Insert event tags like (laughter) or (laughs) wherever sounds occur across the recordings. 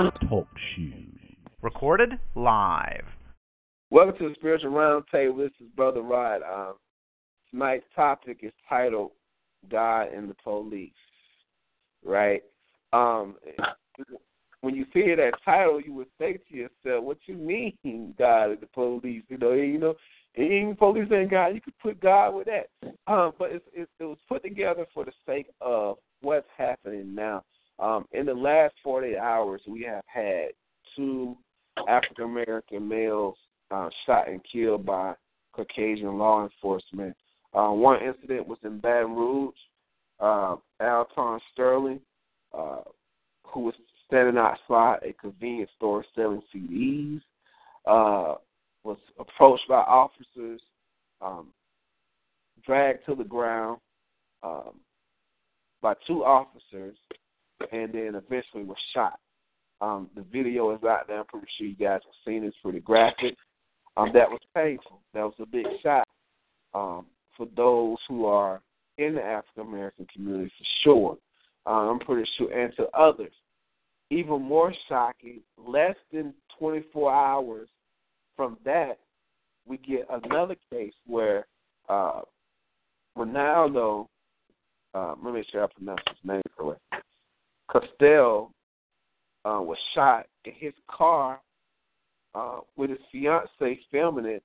Talk Shoes. Recorded live. Welcome to the Spiritual Roundtable. This is Brother Rod. Um, tonight's topic is titled God and the Police. Right? Um, when you hear that title, you would say to yourself, "What you mean, God and the police?" You know, you know, even police and God, you could put God with that. Um, but it's, it, it was put together for the sake of what's happening now. Um, in the last 48 hours, we have had two African American males uh, shot and killed by Caucasian law enforcement. Uh, one incident was in Baton Rouge. Uh, Alton Sterling, uh, who was standing outside a convenience store selling CDs, uh, was approached by officers, um, dragged to the ground um, by two officers, and then eventually was shot. Um, the video is out there. I'm pretty sure you guys have seen it. It's pretty graphic. Um, that was painful. That was a big shot um, for those who are in the African American community for sure. Uh, I'm pretty sure, and to others. Even more shocking, less than 24 hours from that, we get another case where uh, Ronaldo, uh, let me make sure I pronounce his name correctly. Castile uh, was shot in his car uh, with his fiance filming it,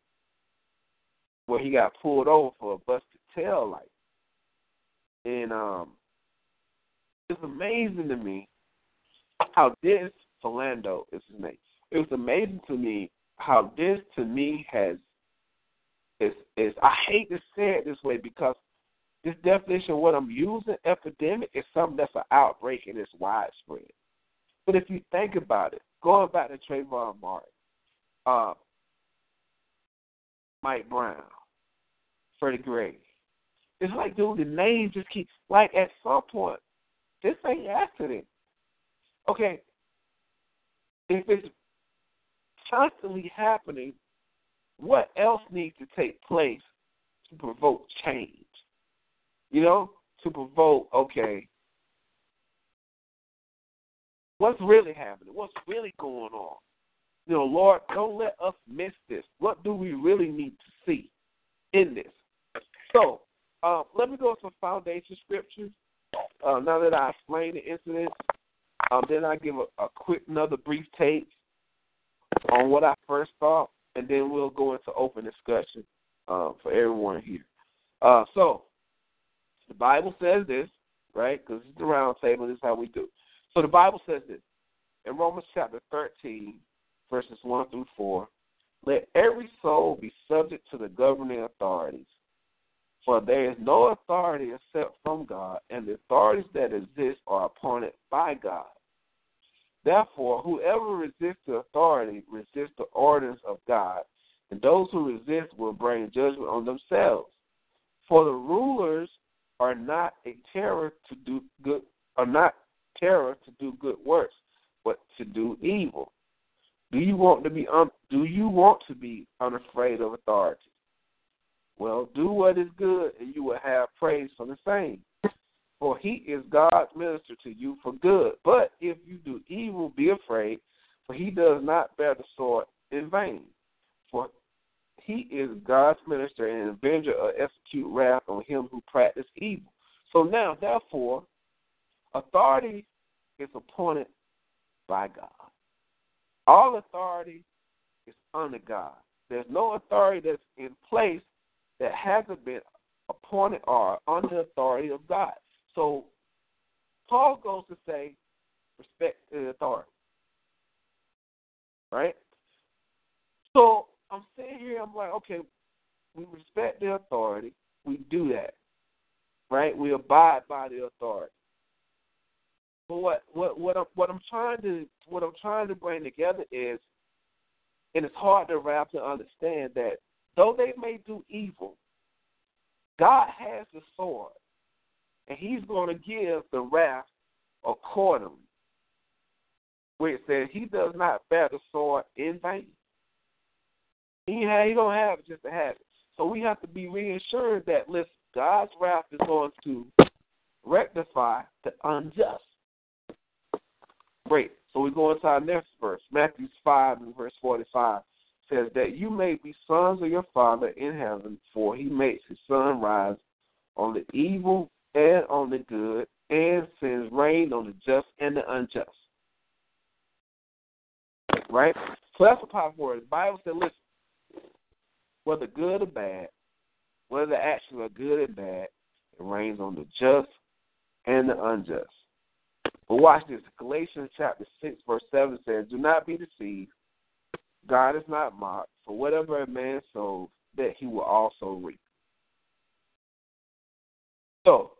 where he got pulled over for a busted tail light. And um, it's amazing to me how this Philando is his name. It was amazing to me how this to me has is is I hate to say it this way because this definition of what I'm using, epidemic, is something that's an outbreak and it's widespread. But if you think about it, going back to Trayvon Martin, uh, Mike Brown, Freddie Gray, it's like, dude, the names just keep like at some point, this ain't accident. Okay, if it's constantly happening, what else needs to take place to provoke change? You know, to provoke, okay, what's really happening? What's really going on? You know, Lord, don't let us miss this. What do we really need to see in this? So, uh, let me go to some foundation scriptures. Uh, now that I explained the incident, um, then I give a, a quick, another brief take on what I first thought, and then we'll go into open discussion uh, for everyone here. Uh, so, the Bible says this, right? Because it's the round table. This is how we do. So the Bible says this in Romans chapter 13, verses 1 through 4. Let every soul be subject to the governing authorities, for there is no authority except from God, and the authorities that exist are appointed by God. Therefore, whoever resists the authority resists the orders of God, and those who resist will bring judgment on themselves. For the rulers are not a terror to do good, are not terror to do good works, but to do evil. Do you want to be un, do you want to be unafraid of authority? Well, do what is good, and you will have praise from the same. For he is God's minister to you for good. But if you do evil, be afraid, for he does not bear the sword in vain. He is God's minister and avenger of execute wrath on him who practice evil. So now, therefore, authority is appointed by God. All authority is under God. There's no authority that's in place that hasn't been appointed or under authority of God. So Paul goes to say, respect the authority. Right? So I'm sitting here, I'm like, okay, we respect the authority, we do that. Right? We abide by the authority. But what what what I'm what I'm trying to what I'm trying to bring together is and it's hard to wrap to understand that though they may do evil, God has the sword and he's going to give the wrath accordingly. Where it says he does not bear the sword in vain. He he don't have it just to have it. So we have to be reassured that listen, God's wrath is going to rectify the unjust. Great. So we go into our next verse, Matthew 5 and verse 45 says that you may be sons of your Father in heaven, for he makes his sun rise on the evil and on the good, and sends rain on the just and the unjust. Right? So that's a powerful word. The Bible said, listen, whether good or bad, whether the actions are good or bad, it rains on the just and the unjust. But watch this. Galatians chapter 6, verse 7 says, Do not be deceived. God is not mocked. For whatever a man sows, that he will also reap. So,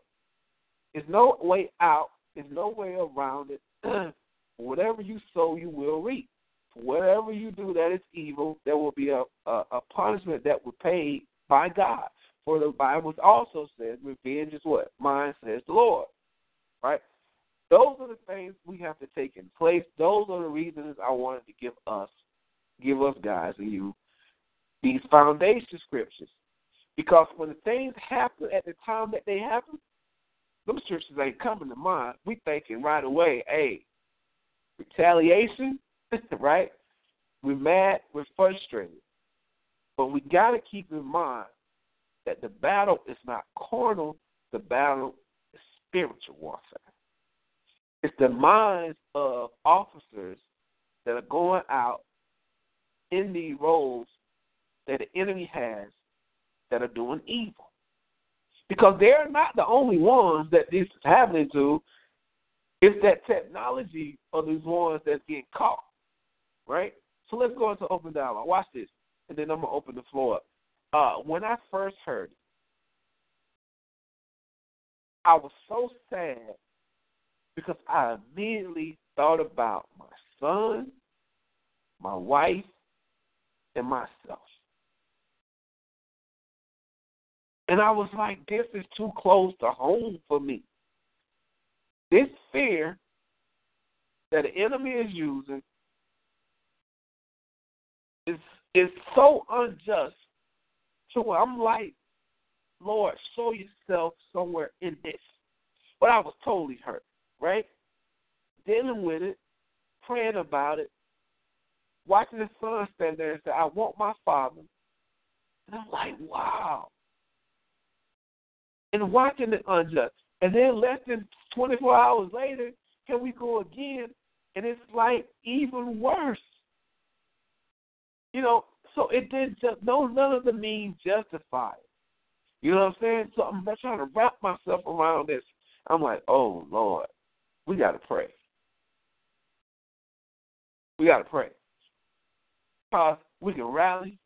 there's no way out. There's no way around it. (clears throat) whatever you sow, you will reap. Whatever you do that is evil, there will be a, a, a punishment that will pay by God. For the Bible also says, revenge is what? Mine, says the Lord. Right? Those are the things we have to take in place. Those are the reasons I wanted to give us, give us guys and you, these foundation scriptures. Because when the things happen at the time that they happen, those scriptures ain't coming to mind. We thinking right away, hey, retaliation, (laughs) right? We're mad, we're frustrated. But we got to keep in mind that the battle is not carnal, the battle is spiritual warfare. It's the minds of officers that are going out in the roles that the enemy has that are doing evil. Because they're not the only ones that this is happening to. It's that technology of these ones that's getting caught. Right? So let's go into open dialogue. Watch this. And then I'm gonna open the floor up. Uh, when I first heard it, I was so sad because I immediately thought about my son, my wife, and myself. And I was like, this is too close to home for me. This fear that the enemy is using is is so unjust to where I'm like, Lord, show yourself somewhere in this. But I was totally hurt, right? Dealing with it, praying about it, watching the son stand there and say, I want my father. And I'm like, wow and watching the unjust. And then less than 24 hours later, can we go again, and it's like even worse. You know, so it did just no none of the means justify it. You know what I'm saying? So I'm trying to wrap myself around this. I'm like, oh Lord, we gotta pray. We gotta pray. Cause we can rally,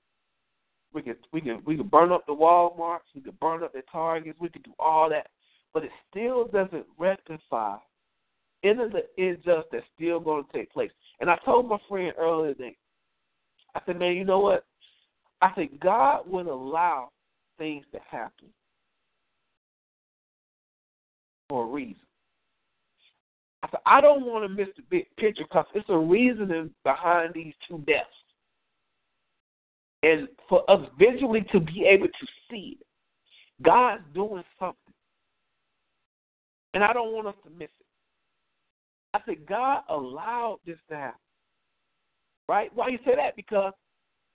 we can we can we can burn up the WalMarts, we can burn up the Targets, we can do all that, but it still doesn't rectify any of the injustice that's still going to take place. And I told my friend earlier today, I said, man, you know what? I said God would allow things to happen for a reason. I said I don't want to miss the big picture because it's a reasoning behind these two deaths and for us visually to be able to see it. God's doing something. And I don't want us to miss it. I said, God allowed this to happen. Right? Why you say that? Because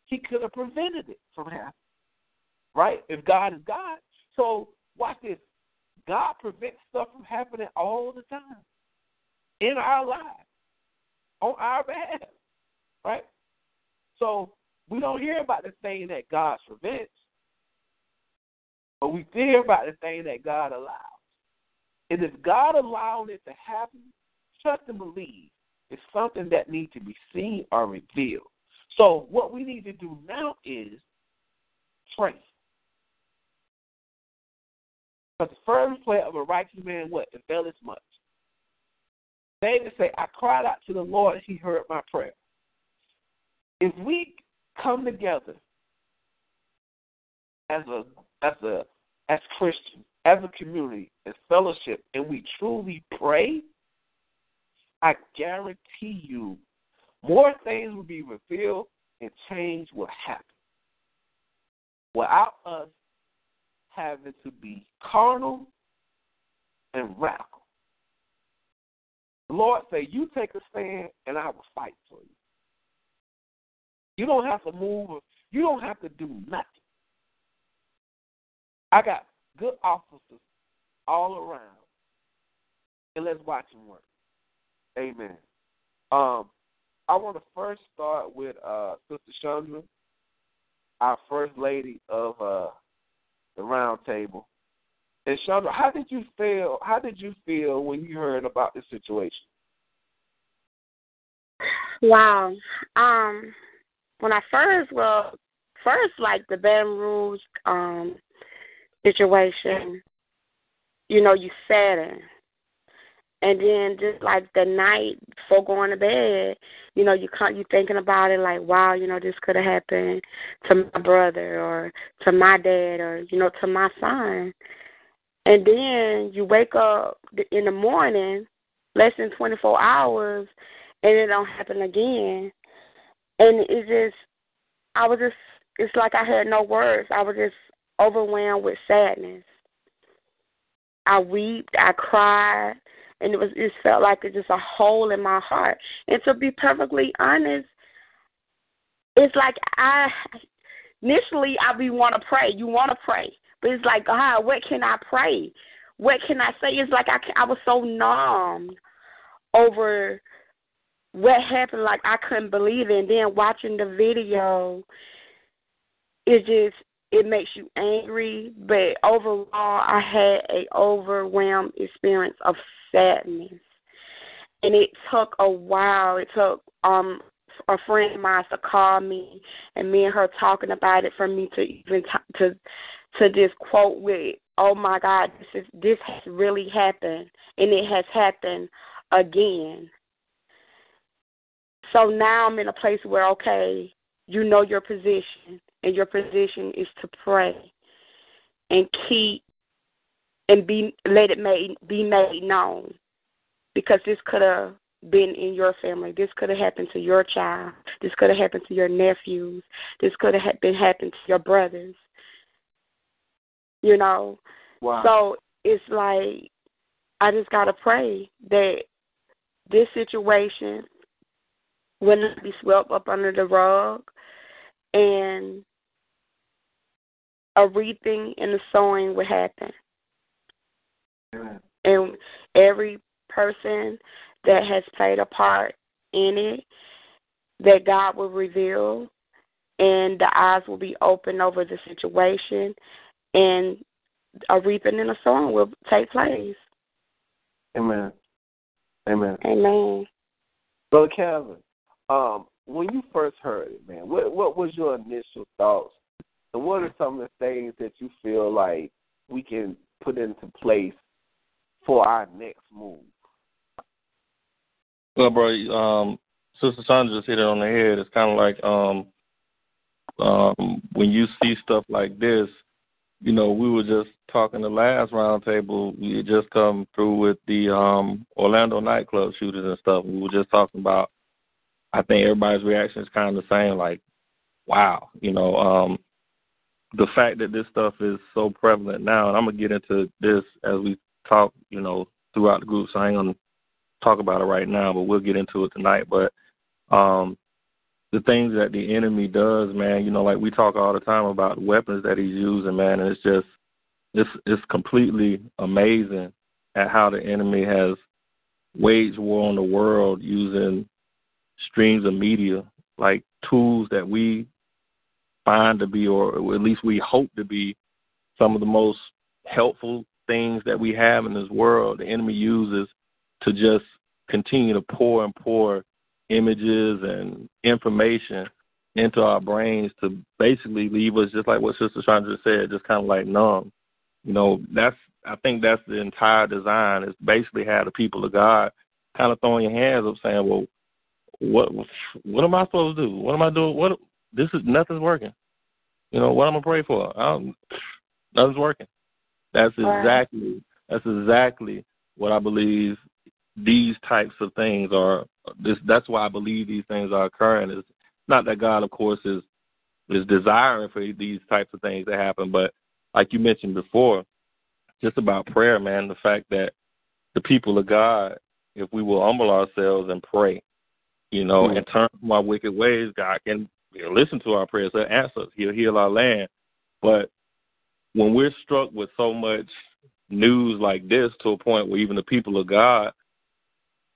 he could have prevented it from happening. Right? If God is God. So watch this. God prevents stuff from happening all the time. In our lives. On our behalf. Right? So we don't hear about the thing that God prevents, but we hear about the thing that God allows. And if God allowed it to happen, trust and believe it's something that needs to be seen or revealed. So what we need to do now is pray. But the first prayer of a righteous man, what? Availeth much. David say, I cried out to the Lord, he heard my prayer. If we come together as a as a as Christians, as a community, as fellowship, and we truly pray, I guarantee you more things will be revealed and change will happen. Without us having to be carnal and radical. The Lord say, You take a stand and I will fight for you. You don't have to move. You don't have to do nothing. I got good officers all around. And let's watch them work. Amen. Um, I want to first start with uh, Sister Chandra, our first lady of uh, the round table. And Chandra, how did you feel? How did you feel when you heard about this situation? Wow. Um, when I first, well, first like the Baton Rouge um situation, you know, you sadden. And then just like the night before going to bed, you know, you can't you thinking about it like, wow, you know, this could have happened to my brother or to my dad or you know to my son. And then you wake up in the morning, less than 24 hours, and it don't happen again. And it just, I was just, it's like I had no words. I was just overwhelmed with sadness. I wept, I cried, and it was, it felt like it just a hole in my heart. And to be perfectly honest, it's like I, initially I be want to pray. You want to pray, but it's like God, what can I pray? What can I say? It's like I, I was so numb over what happened, like I couldn't believe it. And then watching the video, it just it makes you angry. But overall, I had a overwhelmed experience of sadness, and it took a while. It took um a friend of mine to call me, and me and her talking about it for me to even t- to to just quote with, "Oh my God, this is this has really happened, and it has happened again." So now I'm in a place where, okay, you know your position, and your position is to pray and keep and be let it made be made known because this could have been in your family. This could have happened to your child. This could have happened to your nephews. This could have been happened to your brothers. You know. Wow. So it's like I just gotta pray that this situation will not be swept up under the rug, and a reaping and a sowing will happen. Amen. And every person that has played a part in it, that God will reveal, and the eyes will be open over the situation, and a reaping and a sowing will take place. Amen. Amen. Amen. Brother Calvin, um, when you first heard it, man, what what was your initial thoughts, and what are some of the things that you feel like we can put into place for our next move? Well, bro, um, Sister Sandra just hit it on the head. It's kind of like um, um, when you see stuff like this, you know, we were just talking the last roundtable. We had just come through with the um, Orlando nightclub shooters and stuff. We were just talking about I think everybody's reaction is kind of the same, like, wow, you know, um, the fact that this stuff is so prevalent now, and I'm gonna get into this as we talk, you know, throughout the group. So I ain't gonna talk about it right now, but we'll get into it tonight. But um, the things that the enemy does, man, you know, like we talk all the time about weapons that he's using, man, and it's just it's it's completely amazing at how the enemy has waged war on the world using streams of media, like tools that we find to be, or at least we hope to be, some of the most helpful things that we have in this world, the enemy uses to just continue to pour and pour images and information into our brains to basically leave us just like what Sister Chandra said, just kind of like numb. You know, that's I think that's the entire design is basically how the people of God kind of throwing your hands up, saying, "Well, what what am I supposed to do? What am I doing? What this is nothing's working. You know what I'm gonna pray for? I'm, nothing's working. That's exactly that's exactly what I believe. These types of things are. This that's why I believe these things are occurring. Is not that God, of course, is is desiring for these types of things to happen, but like you mentioned before, just about prayer, man. The fact that the people of God if we will humble ourselves and pray, you know, Mm. and turn from our wicked ways. God can know, listen to our prayers and answer us. He'll heal our land. But when we're struck with so much news like this to a point where even the people of God,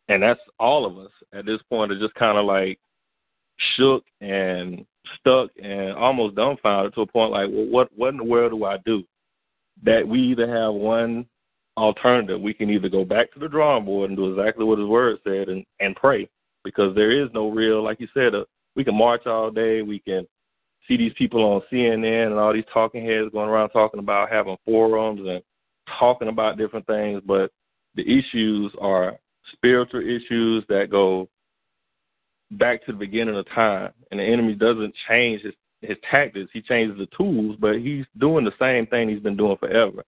and that's all of us at this point, are just kind of like shook and stuck and almost dumbfounded to a point like, well, what what in the world do I do? That we either have one alternative. We can either go back to the drawing board and do exactly what his word said and, and pray because there is no real, like you said, uh, we can march all day. We can see these people on CNN and all these talking heads going around talking about having forums and talking about different things, but the issues are spiritual issues that go back to the beginning of time. And the enemy doesn't change his his tactics. He changes the tools, but he's doing the same thing he's been doing forever.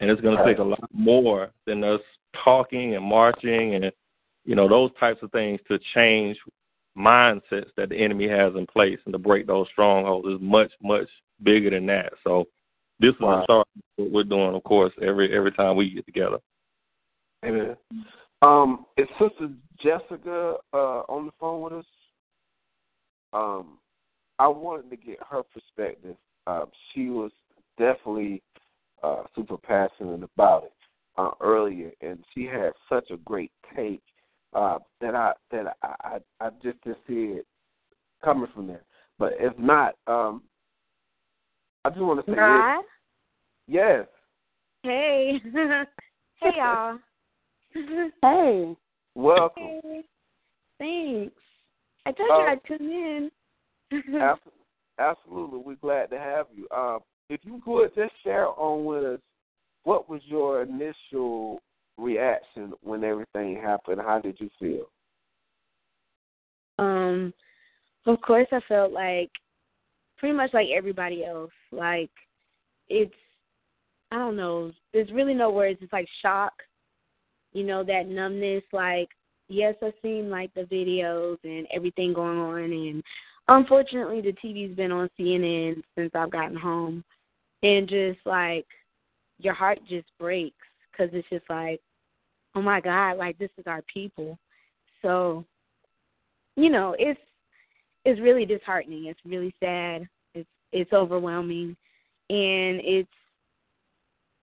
And it's going to take a lot more than us talking and marching and you know those types of things to change mindsets that the enemy has in place and to break those strongholds is much much bigger than that. So this is Wow. a start what we're doing, of course, every every time we get together. Amen. Um, is Sister Jessica uh, on the phone with us? Um, I wanted to get her perspective. Uh, she was definitely uh, super passionate about it uh, earlier, and she had such a great take uh, that I that I, I I just didn't see it coming from there. But if not, um, I just want to say this. Rod? yes. Hey. (laughs) hey, y'all. (laughs) hey. Welcome. Hey. Thanks. I told Uh, you I'd tune in. (laughs) Abs- Absolutely, we're glad to have you. Um, if you could just share on with us, what was your initial reaction when everything happened? How did you feel? um, of course, I felt like pretty much like everybody else. Like it's, I don't know. There's really no words. It's like shock. You know that numbness. Like yes, I've seen like the videos and everything going on, and unfortunately, the TV's been on CNN since I've gotten home, and just like your heart just breaks because it's just like, oh my God, like this is our people. So, you know, it's it's really disheartening. It's really sad. It's it's overwhelming, and it's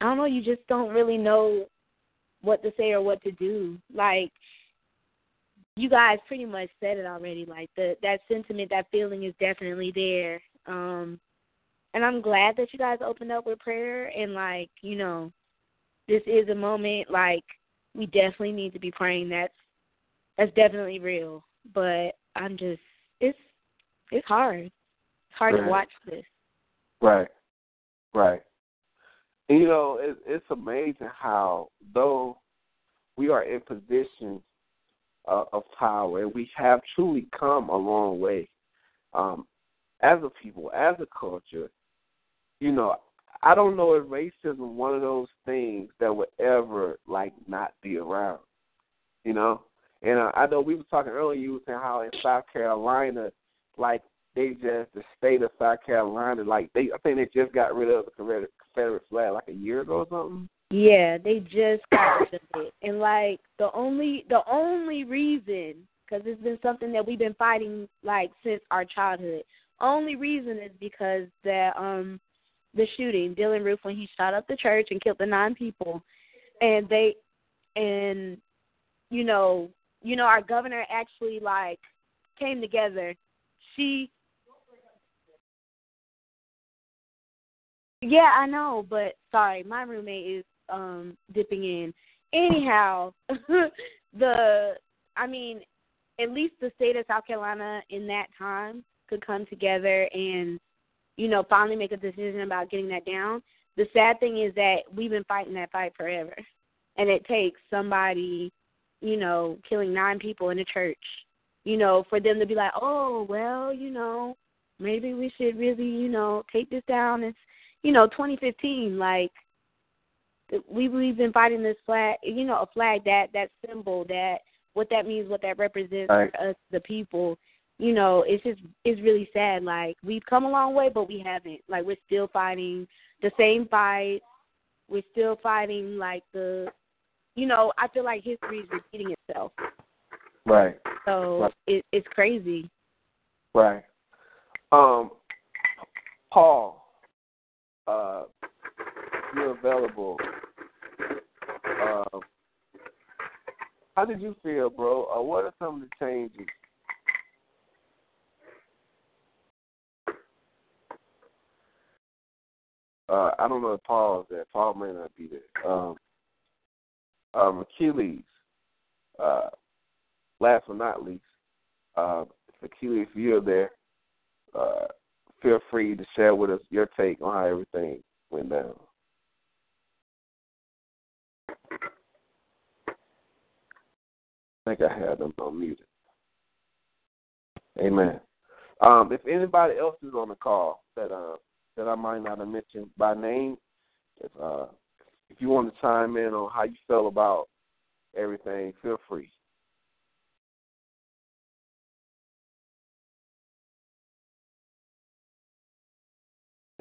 I don't know. You just don't really know what to say or what to do. Like you guys pretty much said it already. Like the that sentiment, that feeling is definitely there. Um, and I'm glad that you guys opened up with prayer and like you know, this is a moment like we definitely need to be praying. That's that's definitely real. But I'm just it's it's hard. It's hard Right. to watch this. Right, right. And, you know, it, it's amazing how though we are in positions uh, of power and we have truly come a long way um, as a people, as a culture. You know, I don't know if racism one of those things that would ever like not be around. You know, and uh, I know we were talking earlier. You were saying how in South Carolina, like they just the state of South Carolina, like they I think they just got rid of the Confederate, Confederate flag like a year ago or something. Yeah, they just got rid of it, and like the only the only reason, because it's been something that we've been fighting like since our childhood. Only reason is because that um the shooting, Dylann Roof, when he shot up the church and killed the nine people, and they and you know you know our governor actually like came together. She Yeah, I know, but sorry, my roommate is um dipping in. Anyhow, (laughs) the I mean, at least the state of South Carolina in that time could come together and you know finally make a decision about getting that down. The sad thing is that we've been fighting that fight forever, and it takes somebody, you know, killing nine people in a church, you know, for them to be like, oh well, you know, maybe we should really, you know, take this down. It's you know, 2015, like we we've been fighting this flag, you know, a flag that that symbol that what that means, what that represents Right. for us, the people. You know, it's just it's really sad. Like we've come a long way, but we haven't. Like we're still fighting the same fight. We're still fighting like the, you know, I feel like history is repeating itself. Right. So Right. it, it's crazy. Right. Um, Paul, uh, you're available. Uh, how did you feel, bro? Uh, what are some of the changes? Uh, I don't know if Paul's there. Paul may not be there. Um, um, Achilles, uh, last but not least, uh, Achilles, if you're there, uh, feel free to share with us your take on how everything went down. I think I had them unmuted. Amen. Um, if anybody else is on the call that uh, that I might not have mentioned by name, if uh, if you want to chime in on how you feel about everything, feel free.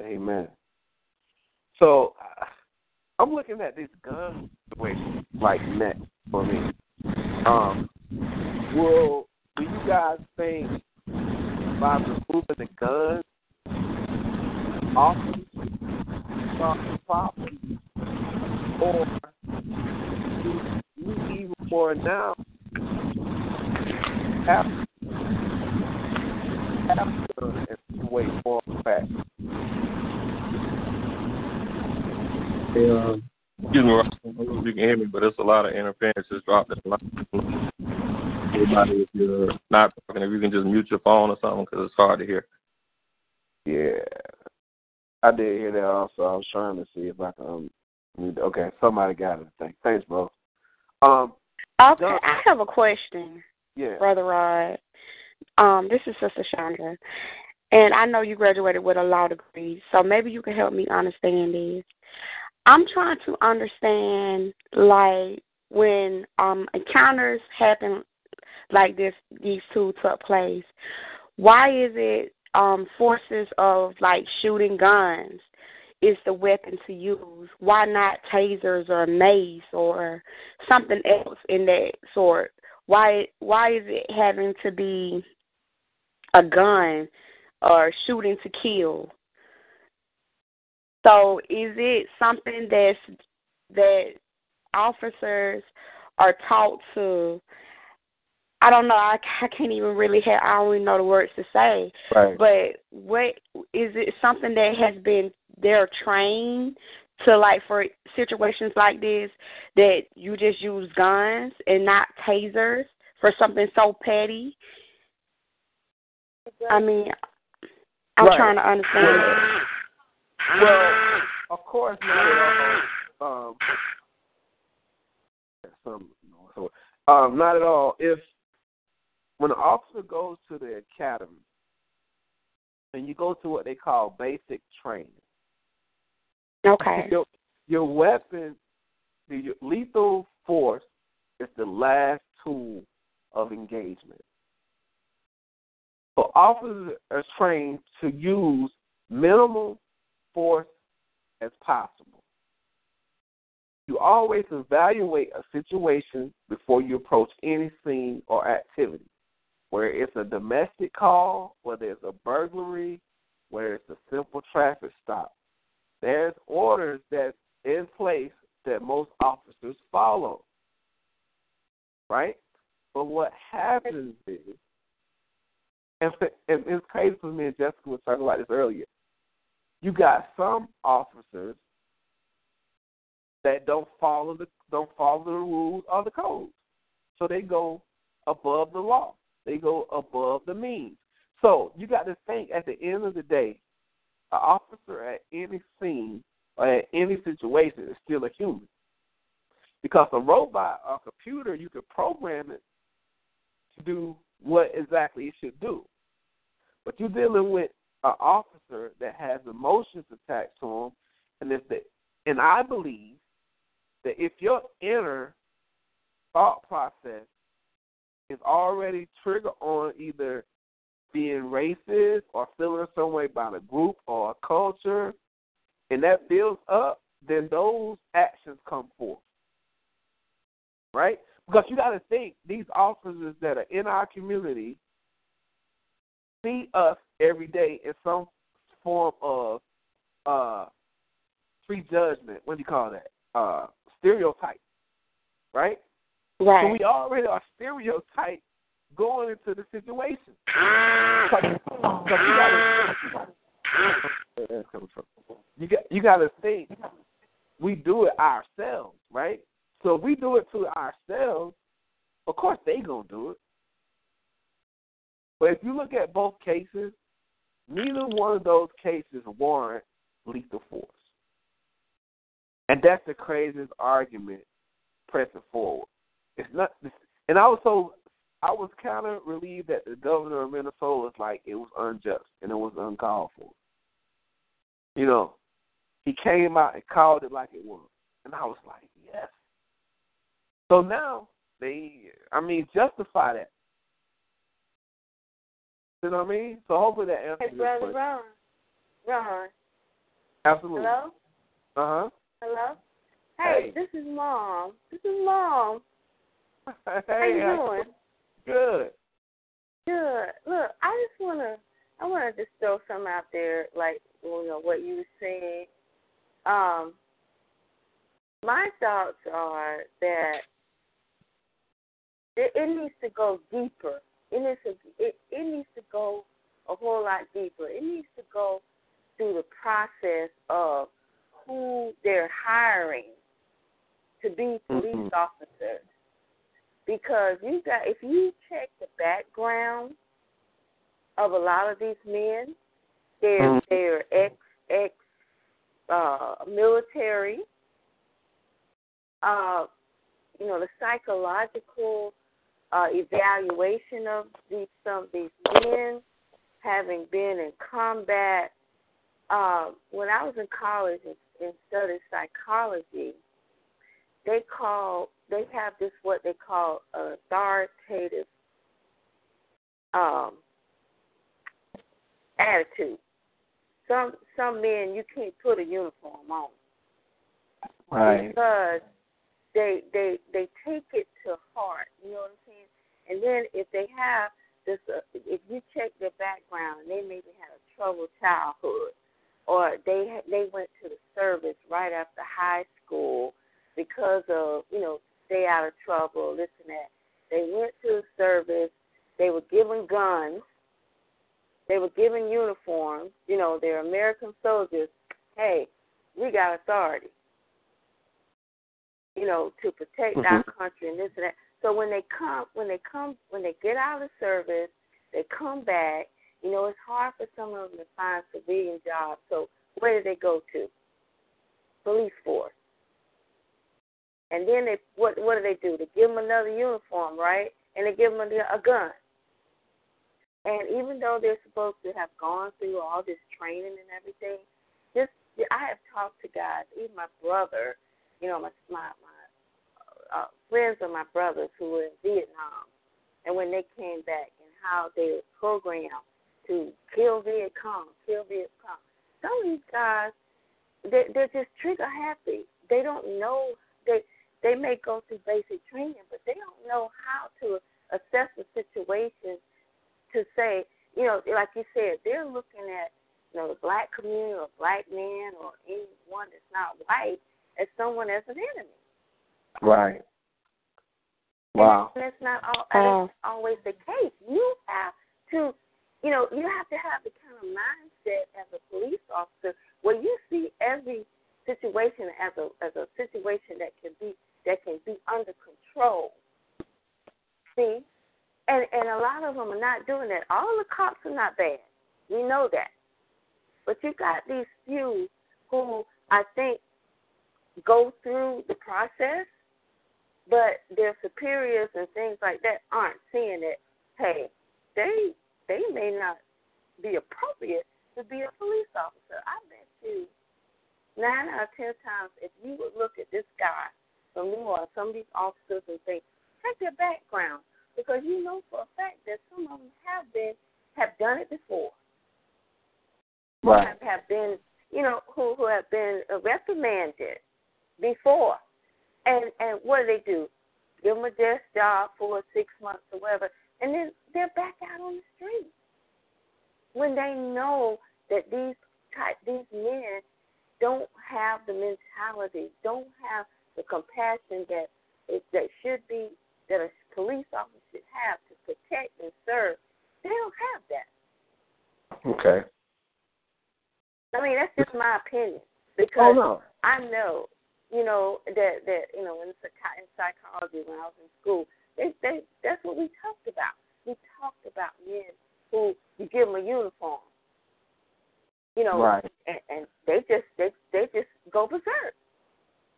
Amen. So I'm looking at this gun situation like next for me. Um, will do you guys think by removing the gun solve the problem, or do we even more now have to and wait for back? Yeah. Excuse me, I don't know if you can hear me, but it's a lot of interference. It's dropped a. Everybody, if you're not talking, if you can just mute your phone or something, because it's hard to hear. Yeah, I did hear that also. I was trying to see if I can. Um, okay, somebody got it. Thanks, thanks, bro. Um, Okay. I have a question, yeah, Brother Rod. Um, this is Sister Chandra. And I know you graduated with a law degree, so maybe you can help me understand this. I'm trying to understand like when um encounters happen like this these two took place, why is it um forces of like shooting guns is the weapon to use? Why not tasers or mace or something else in that sort? Why why is it having to be a gun or shooting to kill? So is it something that's that officers are taught to I don't know, I, I can't even really have I don't even know the words to say. right. But what is it something that has been they're trained to like for situations like this that you just use guns and not tasers for something so petty? I mean, I'm Right. trying to understand it. Well, of course not. Um, some, so, um, not at all. If when an officer goes to the academy and you go to what they call basic training, Okay. (laughs) your your weapon, the lethal force, is the last tool of engagement. So officers are trained to use minimal force as possible. You always evaluate a situation before you approach any scene or activity. Where it's a domestic call, whether it's a burglary, whether it's a simple traffic stop. There's orders that's in place that most officers follow. Right? But what happens is, and, and it's crazy for me and Jessica was talking about this earlier. You got some officers that don't follow the don't follow the rules or the codes. So they go above the law. They go above the means. So you got to think at the end of the day, an officer at any scene or at any situation is still a human. Because a robot or a computer, you can program it to do what exactly it should do. But you're dealing with an officer that has emotions attached to him, and if the, and I believe that if your inner thought process is already triggered on either being racist or feeling some way about a group or a culture, and that builds up, then those actions come forth. right? Because you got to think these officers that are in our community see us every day in some form of uh prejudgment. What do you call that? Uh stereotype, right? Right. So we already are stereotyped going into the situation. you got you got to think we do it ourselves, right? So if we do it to ourselves, of course they gonna do it. But if you look at both cases, neither one of those cases warrant lethal force. And that's the craziest argument pressing forward. It's not, and I was so I was kind of relieved that the governor of Minnesota was like it was unjust and it was uncalled for. You know, he came out and called it like it was, and I was like, yes. So now they, I mean, justify that. You know what I mean? So hopefully that answers Hey, your brother question. Ron. Ron. Absolutely. Hello? Uh huh. Hello? Hey, Hey. this is mom. This is mom. Hey, How you doing? Good. Good. Look, I just wanna I wanna just throw something out there, like you know what you were saying. Um, my thoughts are that it, it needs to go deeper. It needs to it, it needs to go a whole lot deeper. It needs to go through the process of who they're hiring to be police Mhm. officers because you got if you check the background of a lot of these men, they're Mhm. they're ex ex uh military. Uh you know, the psychological uh evaluation of these some of these men having been in combat. Uh, when I was in college and, and studied psychology, they call they have this what they call authoritative um, attitude. Some some men you can't put a uniform on Right. because they they they take it to heart. You know what I'm saying? And then if they have this, uh, if you check their background, they maybe had a troubled childhood, or they they went to the service right after high school because of you know stay out of trouble, this and that. They went to the service. They were given guns. They were given uniforms. You know, they're American soldiers. Hey, we got authority. You know, to protect mm-hmm. our country and this and that. So when they come, when they come, when they get out of service, they come back. You know, it's hard for some of them to find civilian jobs. So where do they go to? Police force. And then they what what do they do? They give them another uniform, right? And they give them a, a gun. And even though they're supposed to have gone through all this training and everything, just I have talked to guys, even my brother, you know, my my my uh, friends of my brothers who were in Vietnam, and when they came back and how they were programmed to kill Viet Cong, kill Viet Cong. Some of these guys, they they're just trigger happy. They don't know they they may go through basic training, but they don't know how to assess the situation to say, you know, like you said, they're looking at, you know, the black community or black man or anyone that's not white as someone as an enemy. Right. And Wow. that's not all, that's always the case. You have to, you know, you have to have the kind of mindset as a police officer where you see every situation as a as a situation that can be that can be under control. See, and and a lot of them are not doing that. All the cops are not bad. We know that, but you got these few who I think go through the process but their superiors and things like that aren't seeing it. Hey, they they may not be appropriate to be a police officer. I bet you nine out of ten times if you would look at this guy New Orleans, some of these officers and things, check their background because you know for a fact that some of them have been have done it before. Right. Have, have been you know who who have been reprimanded before and and what do they do? give them a desk job for six months or whatever, and then they're back out on the street when they know that these type these men don't have the mentality, don't have the compassion that it, that should be that a police officer should have to protect and serve. They don't have that. Okay. I mean, that's just my opinion Oh because no. I know, you know, that that you know in, in psychology when I was in school, they they that's what we talked about. We talked about men who you give them a uniform, you know, Right. and, and they just they they just go berserk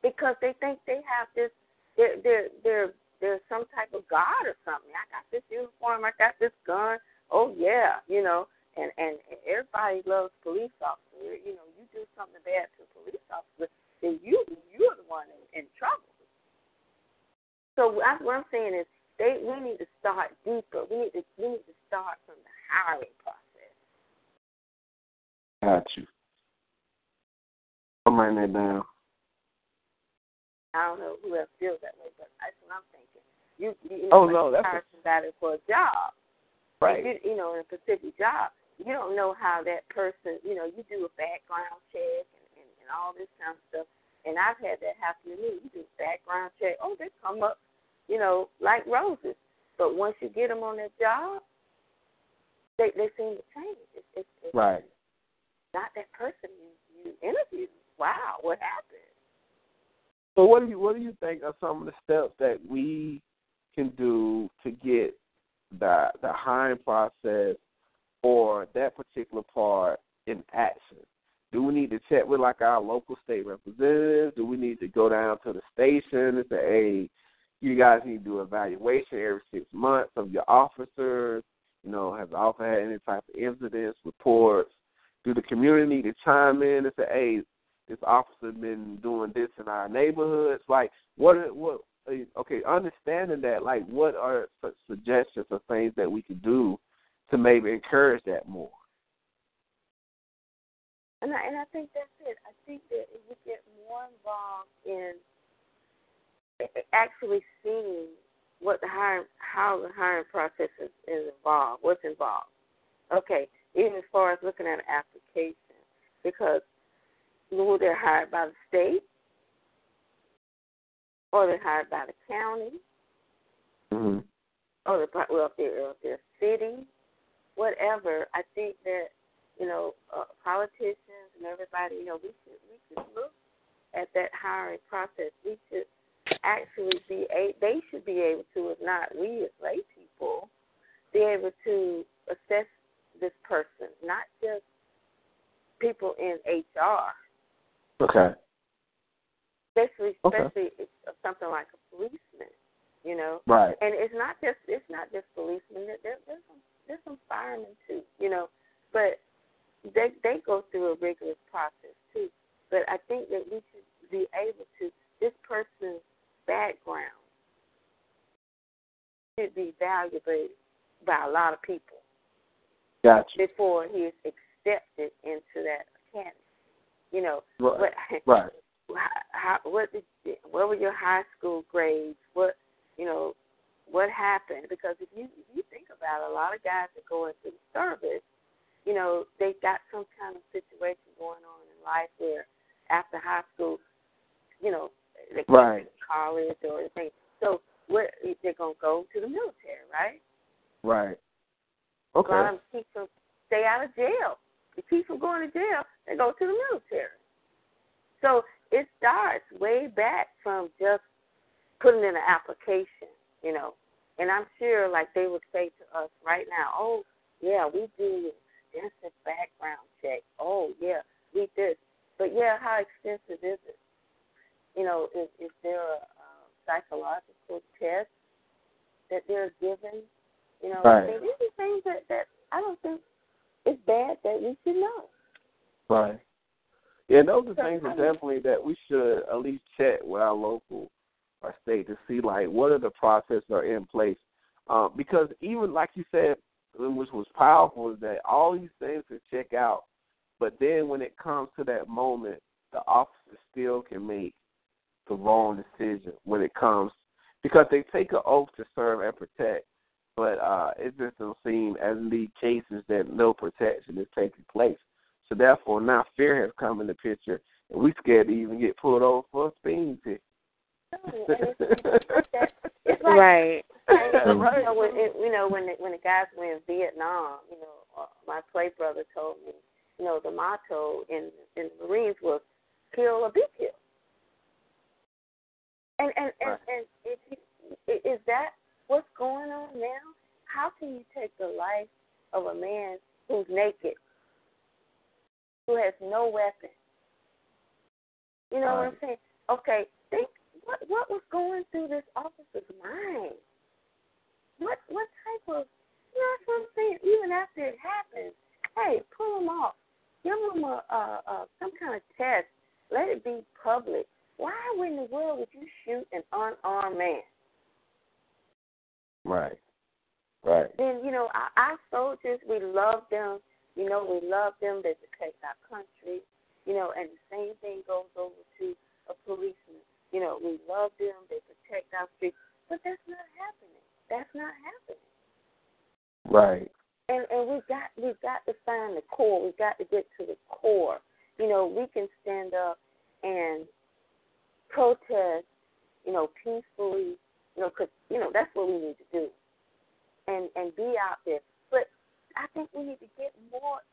because they think they have this they're they're they're they're some type of god or something. I got this uniform, I got this gun. Oh yeah, you know, and and everybody loves police officers. You know, you do something bad to a police officer, then you you're the one in, in trouble. So I, what I'm saying is, they we need to start deeper. We need to we need to start from the hiring process. Got you. I'm writing that down. I don't know who else feels that way, but that's what I'm thinking. You, you Oh, know, no, that's hire somebody for a job, Right. you, you know, in a specific job, you don't know how that person, you know, you do a background check and, and, and all this kind of stuff. And I've had that happen to me. You do a background check. Oh, they come up, you know, like roses. But once you get them on that job, they they seem to change. It's, it's, it's Right. not that person you you interviewed. Wow, what happened? So what do you what do you think are some of the steps that we can do to get the the hiring process or that particular part in action? Do we need to check with like our local state representatives? Do we need to go down to the station and say, hey, you guys need to do evaluation every six months of your officers? You know, has the officer had any type of incidents, reports? Do the community need to chime in and say, hey, this officer been doing this in our neighborhoods? Like, what? Are, what? Okay, understanding that, like, what are suggestions or things that we can do to maybe encourage that more? And I, and I think that's it. I think that if we get more involved in actually seeing what the hiring, how the hiring process is, is involved, what's involved. Okay, even as far as looking at an application, because who they're hired by the state, or they're hired by the county, Mm-hmm. or the well, if they're, or if they're city, whatever. I think that you know uh, politicians and everybody, you know, we should we should look at that hiring process. We should actually be a, they should be able to, if not we as lay people, be able to assess this person, not just people in HR, Okay. especially especially if something like a policeman, you know. Right. And it's not just it's not just policemen. There, there, there's some there's some firemen too, you know. But they they go through a rigorous process too. But I think that we should be able to this person's background should be valuable by a lot of people Got you. before he is accepted into that academy. You know, Right. what Right. how, what did what were your high school grades? What you know, what happened? Because if you if you think about it, a lot of guys that go into the service, you know, they got some kind of situation going on in life where after high school, you know, they can't Right. go to college or anything. So what they're gonna go to the military, right? Right. A lot Okay. of them keep them stay out of jail. To keep from going to jail, they go to the military. So it starts way back from just putting in an application, you know. And I'm sure, like they would say to us right now, "Oh, yeah, we do extensive background check. Oh, yeah, we this." But yeah, how extensive is it? You know, is is there a, uh psychological test that they're given? You know, Right. I mean, these are things that that I don't think it's bad that we should know. Right. Yeah, those are So, things I that mean- definitely that we should at least check with our local or state to see like what are the processes are in place. Um, because even like you said, which was powerful, is that all these things to check out, but then when it comes to that moment, the officer still can make the wrong decision when it comes because they take an oath to serve and protect, but uh, it just don't seem as in these cases that no protection is taking place. So therefore, now fear has come in the picture, and we scared to even get pulled over for a speeding ticket. right. (laughs) Right. You know, when it, you know when the, when the guys were in Vietnam, you know, uh, my play brother told me, you know, the motto in in the Marines was "kill or be killed." And and and, right. and if you, is that what's going on now? How can you take the life of a man who's naked, who has no weapon? You know right. what I'm saying? Okay, think what what was going through this officer's mind? What what type of you know what I'm saying? Even after it happens, hey, pull him off. Give him a, a, a some kind of test. Let it be public. Why in the world would you shoot an unarmed man? Right. Right. Then you know our, our soldiers, we love them. You know we love them. They protect our country. You know, and the same thing goes over to a policeman. You know, we love them. They protect our streets, but that's not happening. That's not happening. Right. And and we got we got to find the core. We got to get to the core. You know, we can stand up and protest. You know, peacefully. You know, cause you know that's what we need to do. And and be out there. But I think we need to get more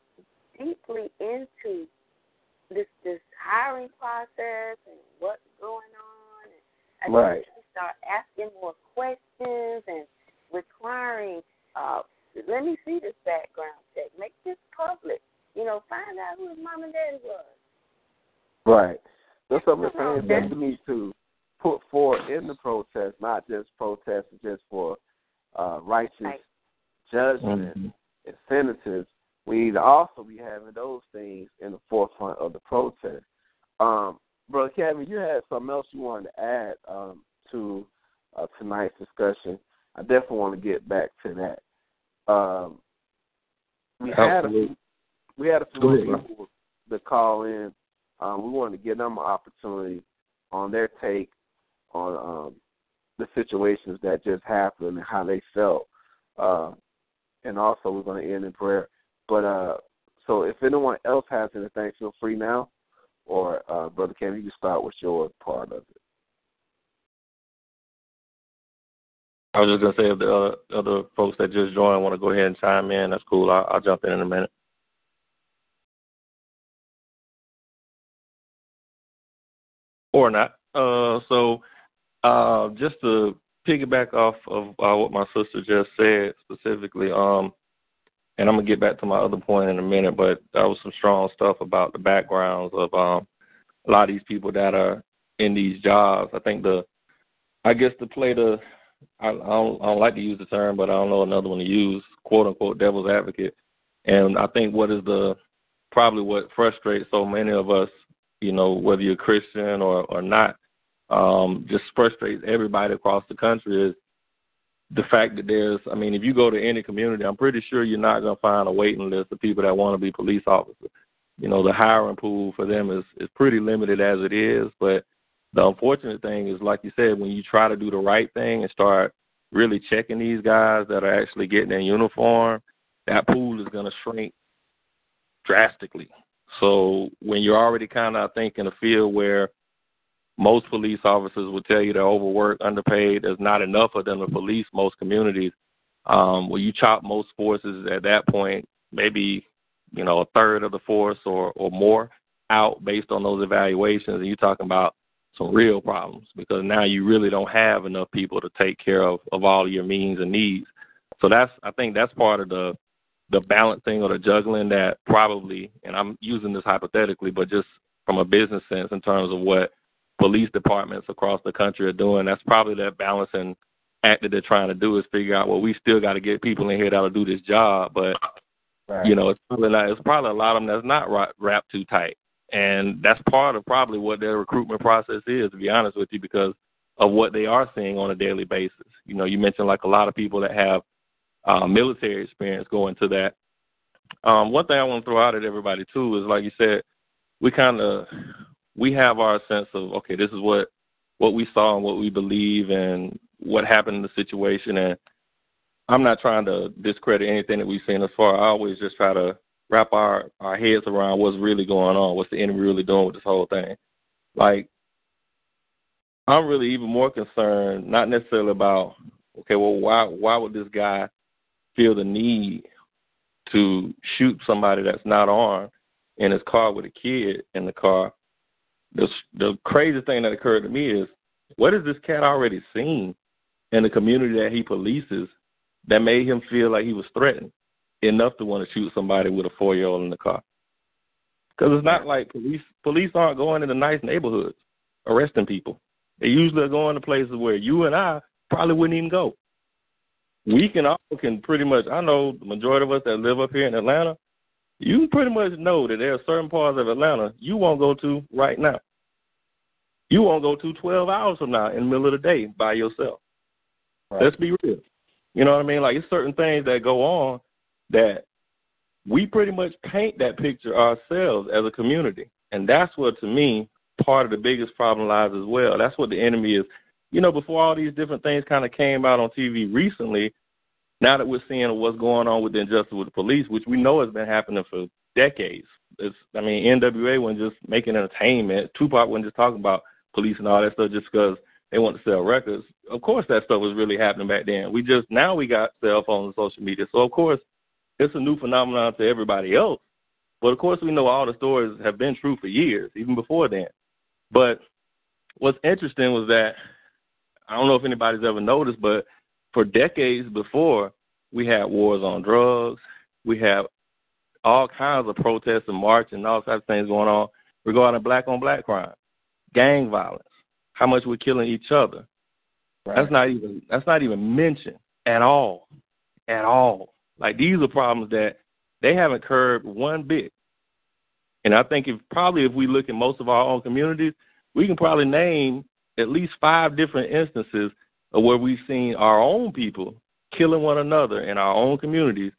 deeply into this this hiring process and what's going on. And I right. think we start asking more questions and requiring. Uh, let me see this background check. Make this public. You know, find out who his mom and daddy was. Right. That's what I'm saying. That we need to put forward in the protest, not just protest just for uh, righteous right. judgment mm-hmm. incentives, we need to also be having those things in the forefront of the protest. Um, Brother Kevin, you had something else you wanted to add um, to uh, tonight's discussion. I definitely want to get back to that. Um, we had a we had a few people that call in. Um, we wanted to give them an opportunity on their take on um, the situations that just happened and how they felt. Uh, and also, we're going to end in prayer. But uh, so if anyone else has anything, feel free now. Or uh, Brother Cam, you can start with your part of it. I was just gonna say if the other, other folks that just joined want to go ahead and chime in, that's cool. I'll, I'll jump in in a minute. Or not. Uh, so uh, just to piggyback off of uh, what my sister just said specifically, um, and I'm gonna get back to my other point in a minute, but that was some strong stuff about the backgrounds of um, a lot of these people that are in these jobs. I think the, I guess to play the, I, I don't, I don't like to use the term, but I don't know another one to use, quote unquote, devil's advocate. And I think what is the, probably what frustrates so many of us, you know, whether you're Christian or or not, um, just frustrates everybody across the country is the fact that there's, I mean, if you go to any community, I'm pretty sure you're not going to find a waiting list of people that want to be police officers. You know, the hiring pool for them is is pretty limited as it is. But the unfortunate thing is, like you said, when you try to do the right thing and start really checking these guys that are actually getting in uniform, that pool is going to shrink drastically. So when you're already kind of, I think, in a field where most police officers will tell you they're overworked, underpaid. There's not enough of them to police most communities. Um, well, you chop most forces at that point, maybe you know a third of the force or or more out based on those evaluations, and you're talking about some real problems because now you really don't have enough people to take care of of all your means and needs. So that's I think that's part of the the balancing or the juggling that probably, and I'm using this hypothetically, but just from a business sense in terms of what police departments across the country are doing. That's probably that balancing act that they're trying to do is figure out well we still got to get people in here that'll do this job, but right. you know it's probably not. It's probably a lot of them that's not wrapped too tight, and that's part of probably what their recruitment process is. To be honest with you, because of what they are seeing on a daily basis. You know, you mentioned like a lot of people that have uh, military experience going to that. Um, one thing I want to throw out at everybody too is like you said, we kind of we have our sense of okay, this is what what we saw and what we believe, and what happened in the situation. And I'm not trying to discredit anything that we've seen thus far. I always just try to wrap our our heads around what's really going on, what's the enemy really doing with this whole thing. Like, I'm really even more concerned, not necessarily about okay, well, why why would this guy feel the need to shoot somebody that's not armed in his car with a kid in the car? The the crazy thing that occurred to me is, what has this cat already seen in the community that he polices that made him feel like he was threatened enough to want to shoot somebody with a four year old in the car? Because it's not like police police aren't going into nice neighborhoods arresting people. They usually are going to places where you and I probably wouldn't even go. We can all can pretty much. I know the majority of us that live up here in Atlanta. You pretty much know that there are certain parts of Atlanta you won't go to right now. You won't go to 12 hours from now in the middle of the day by yourself. Right. Let's be real. You know what I mean? Like it's certain things that go on that we pretty much paint that picture ourselves as a community. And that's what to me part of the biggest problem lies as well. That's what the enemy is you know, before all these different things kind of came out on TV recently, now that we're seeing what's going on with the injustice with the police, which we know has been happening for decades. It's, I mean, NWA wasn't just making entertainment. Tupac wasn't just talking about police and all that stuff just because they want to sell records. Of course, that stuff was really happening back then. We just now we got cell phones and social media, so of course, it's a new phenomenon to everybody else. But of course, we know all the stories have been true for years, even before then. But what's interesting was that I don't know if anybody's ever noticed, but for decades before, we had wars on drugs. We have all kinds of protests and marches and all types of things going on regarding black on black crime, gang violence, how much we're killing each other. Right. That's not even that's not even mentioned at all. At all. Like these are problems that they haven't curbed one bit. And I think if probably if we look at most of our own communities, we can probably name at least five different instances where we've seen our own people killing one another in our own communities,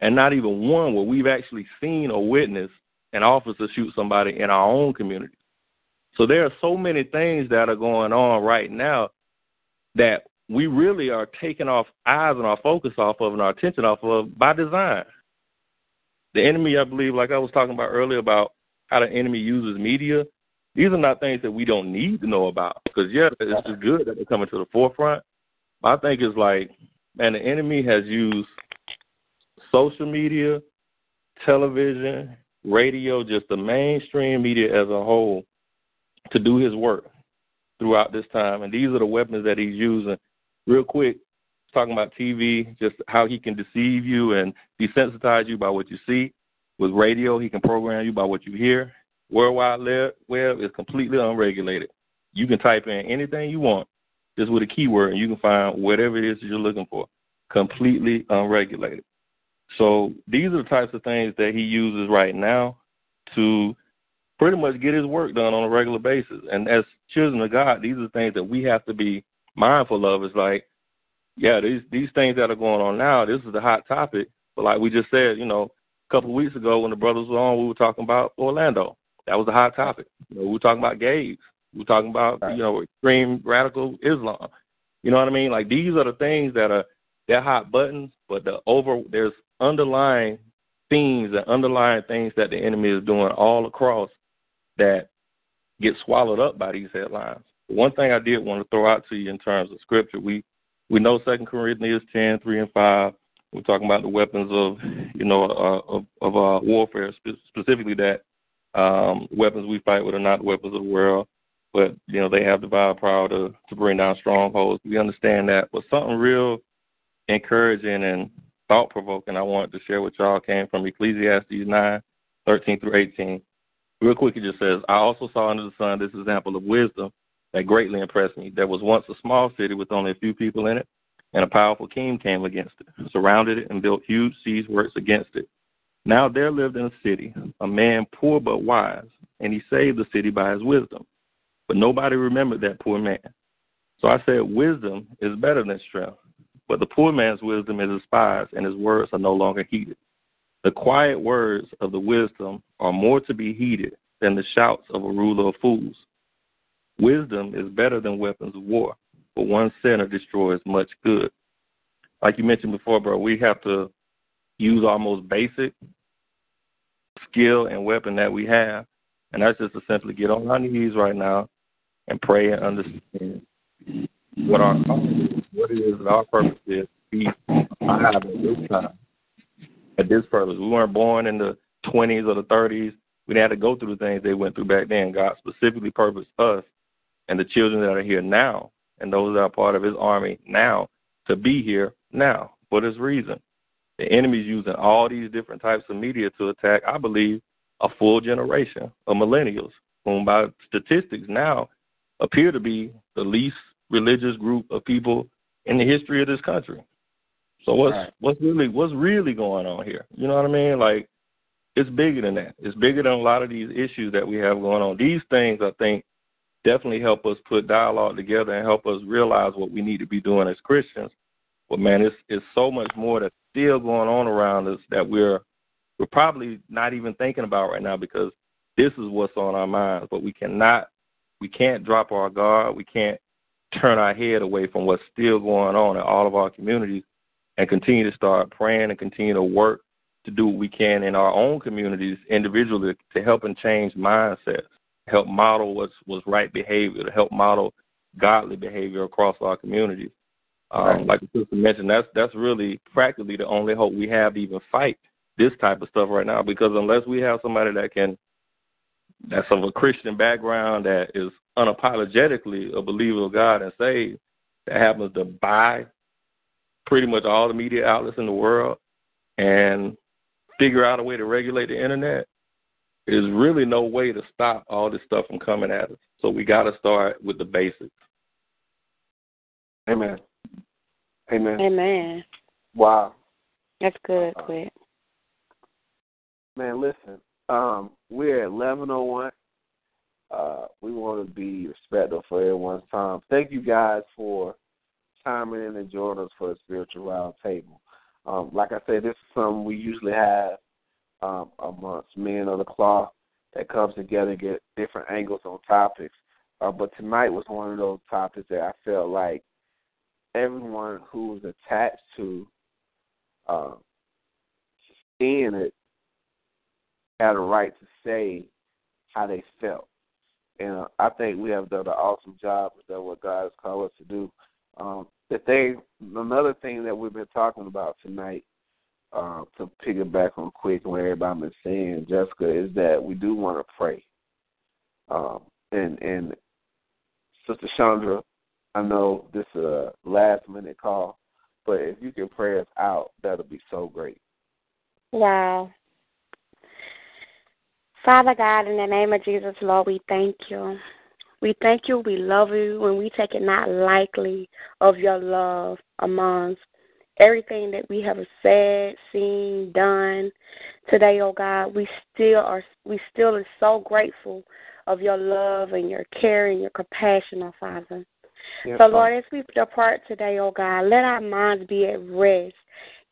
and not even one where we've actually seen or witnessed an officer shoot somebody in our own community. So there are so many things that are going on right now that we really are taking off eyes and our focus off of and our attention off of by design. The enemy, I believe, like I was talking about earlier about how the enemy uses media, these are not things that we don't need to know about. Because yeah, it's just good that they're coming to the forefront. I think it's like, man, the enemy has used social media, television, radio, just the mainstream media as a whole, to do his work throughout this time. And these are the weapons that he's using. Real quick, talking about TV, just how he can deceive you and desensitize you by what you see. With radio, he can program you by what you hear. World Wide Web is completely unregulated. You can type in anything you want just with a keyword, and you can find whatever it is that you're looking for. Completely unregulated. So these are the types of things that he uses right now to pretty much get his work done on a regular basis. And as children of God, these are things that we have to be mindful of. It's like, yeah, these these things that are going on now, this is the hot topic. But like we just said, you know, a couple of weeks ago when the brothers were on, we were talking about Orlando. That was a hot topic. You know, we were talking about gays. We were talking about right. you know extreme radical Islam. You know what I mean? Like these are the things that are they're hot buttons, but the over there's underlying themes and underlying things that the enemy is doing all across that get swallowed up by these headlines. One thing I did want to throw out to you in terms of scripture, we we know Second Corinthians 10, 3 and 5. We're talking about the weapons of, you know, uh, of, of uh, warfare, specifically that um, weapons we fight with are not weapons of the world, but you know they have the power to to bring down strongholds. We understand that, but something real encouraging and thought provoking I wanted to share with y'all came from Ecclesiastes nine, thirteen through eighteen. Real quick, it just says, I also saw under the sun this example of wisdom that greatly impressed me. There was once a small city with only a few people in it, and a powerful king came against it, surrounded it, and built huge siege works against it. Now there lived in a city a man poor but wise, and he saved the city by his wisdom. But nobody remembered that poor man. So I said, Wisdom is better than strength, but the poor man's wisdom is despised, and his words are no longer heeded. The quiet words of the wisdom are more to be heeded than the shouts of a ruler of fools. Wisdom is better than weapons of war, but one sinner destroys much good. Like you mentioned before, bro, we have to use our most basic skill and weapon that we have, and that's just to simply get on our knees right now and pray and understand what our what it is that our purpose is to be alive at this time, at this purpose. We weren't born in the 20s or the 30s. We have to go through the things they went through back then. God specifically purposed us and the children that are here now and those that are part of His army now to be here now for this reason. The enemy's using all these different types of media to attack, I believe, a full generation of millennials, whom by statistics now appear to be the least religious group of people in the history of this country. So what's right. what's really what's really going on here? You know what I mean? Like it's bigger than that. It's bigger than a lot of these issues that we have going on. These things I think definitely help us put dialogue together and help us realize what we need to be doing as Christians. But man, it's it's so much more that's still going on around us that we're we're probably not even thinking about right now because this is what's on our minds. But we cannot we can't drop our guard. We can't turn our head away from what's still going on in all of our communities and continue to start praying and continue to work to do what we can in our own communities individually to help and change mindsets, help model what's what's right behavior, to help model godly behavior across our communities. Um, right. Like the sister mentioned, that's that's really practically the only hope we have to even fight this type of stuff right now. Because unless we have somebody that can that's of a Christian background that is unapologetically a believer of God and saved, that happens to buy pretty much all the media outlets in the world and figure out a way to regulate the internet, there's really no way to stop all this stuff from coming at us. So we got to start with the basics. Amen. Amen. Amen. Wow. That's good, Quit. Man, listen. Um, we're at eleven oh one. Uh, we want to be respectful for everyone's time. Thank you guys for chiming in and joining us for the spiritual roundtable. Um, like I said, this is something we usually have um, amongst men of the cloth that comes together and get different angles on topics. Uh, but tonight was one of those topics that I felt like everyone who was attached to uh, seeing it had a right to say how they felt. And uh, I think we have done an awesome job with that, what God has called us to do. Um, the thing, another thing that we've been talking about tonight, uh, to piggyback on quick what everybody been saying, Jessica, is that we do want to pray. Um, and and Sister Chandra, I know this is a last minute call, but if you can pray us out, that'll be so great. Wow. Father God, in the name of Jesus, Lord, we thank you. We thank you, we love you, and we take it not lightly of your love amongst everything that we have said, seen, done today, oh God. We still are we still are so grateful of your love and your care and your compassion, oh Father. Yes, so Lord, as we depart today, oh God, let our minds be at rest.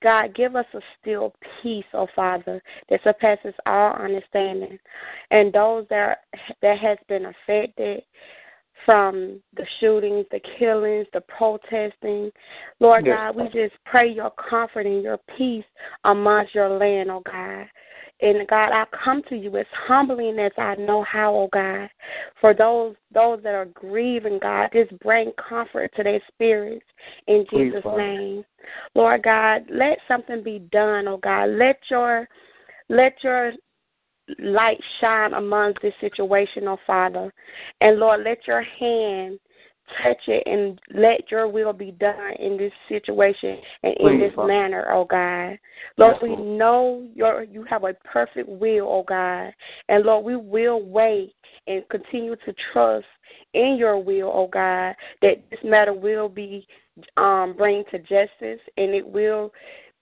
God, give us a still peace, oh Father, that surpasses all understanding. And those that are, that has been affected from the shootings, the killings, the protesting. Lord yes. God, we just pray your comfort and your peace amongst your land, oh God. And God, I come to you as humbly as I know how, oh God. For those those that are grieving, God, just bring comfort to their spirits in Please, Jesus' Father. name. Lord God, let something be done, oh God. Let your let your light shine amongst this situation, oh Father. And Lord, let your hand touch it and let your will be done in this situation and in this Father. manner, oh God. Lord, yes, we know your you have a perfect will, oh God. And Lord, we will wait and continue to trust in your will, oh God, that this matter will be um bring to justice and it will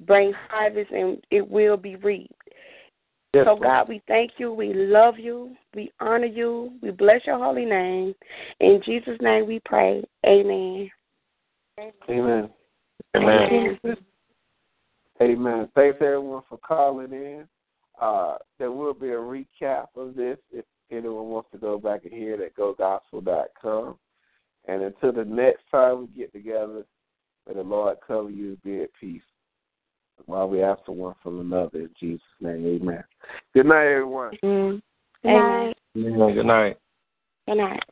bring harvest and it will be reaped. Yes, so, God, we thank you. We love you. We honor you. We bless your holy name. In Jesus' name we pray. Amen. Amen. Amen. Amen. Thanks, everyone, for calling in. Uh, there will be a recap of this if anyone wants to go back and hear it at gogospel.com. And until the next time we get together, may the Lord cover you and be at peace. While we ask for one from another in Jesus' name, amen. Good night, everyone. Mm. Good night. Good night. Good night.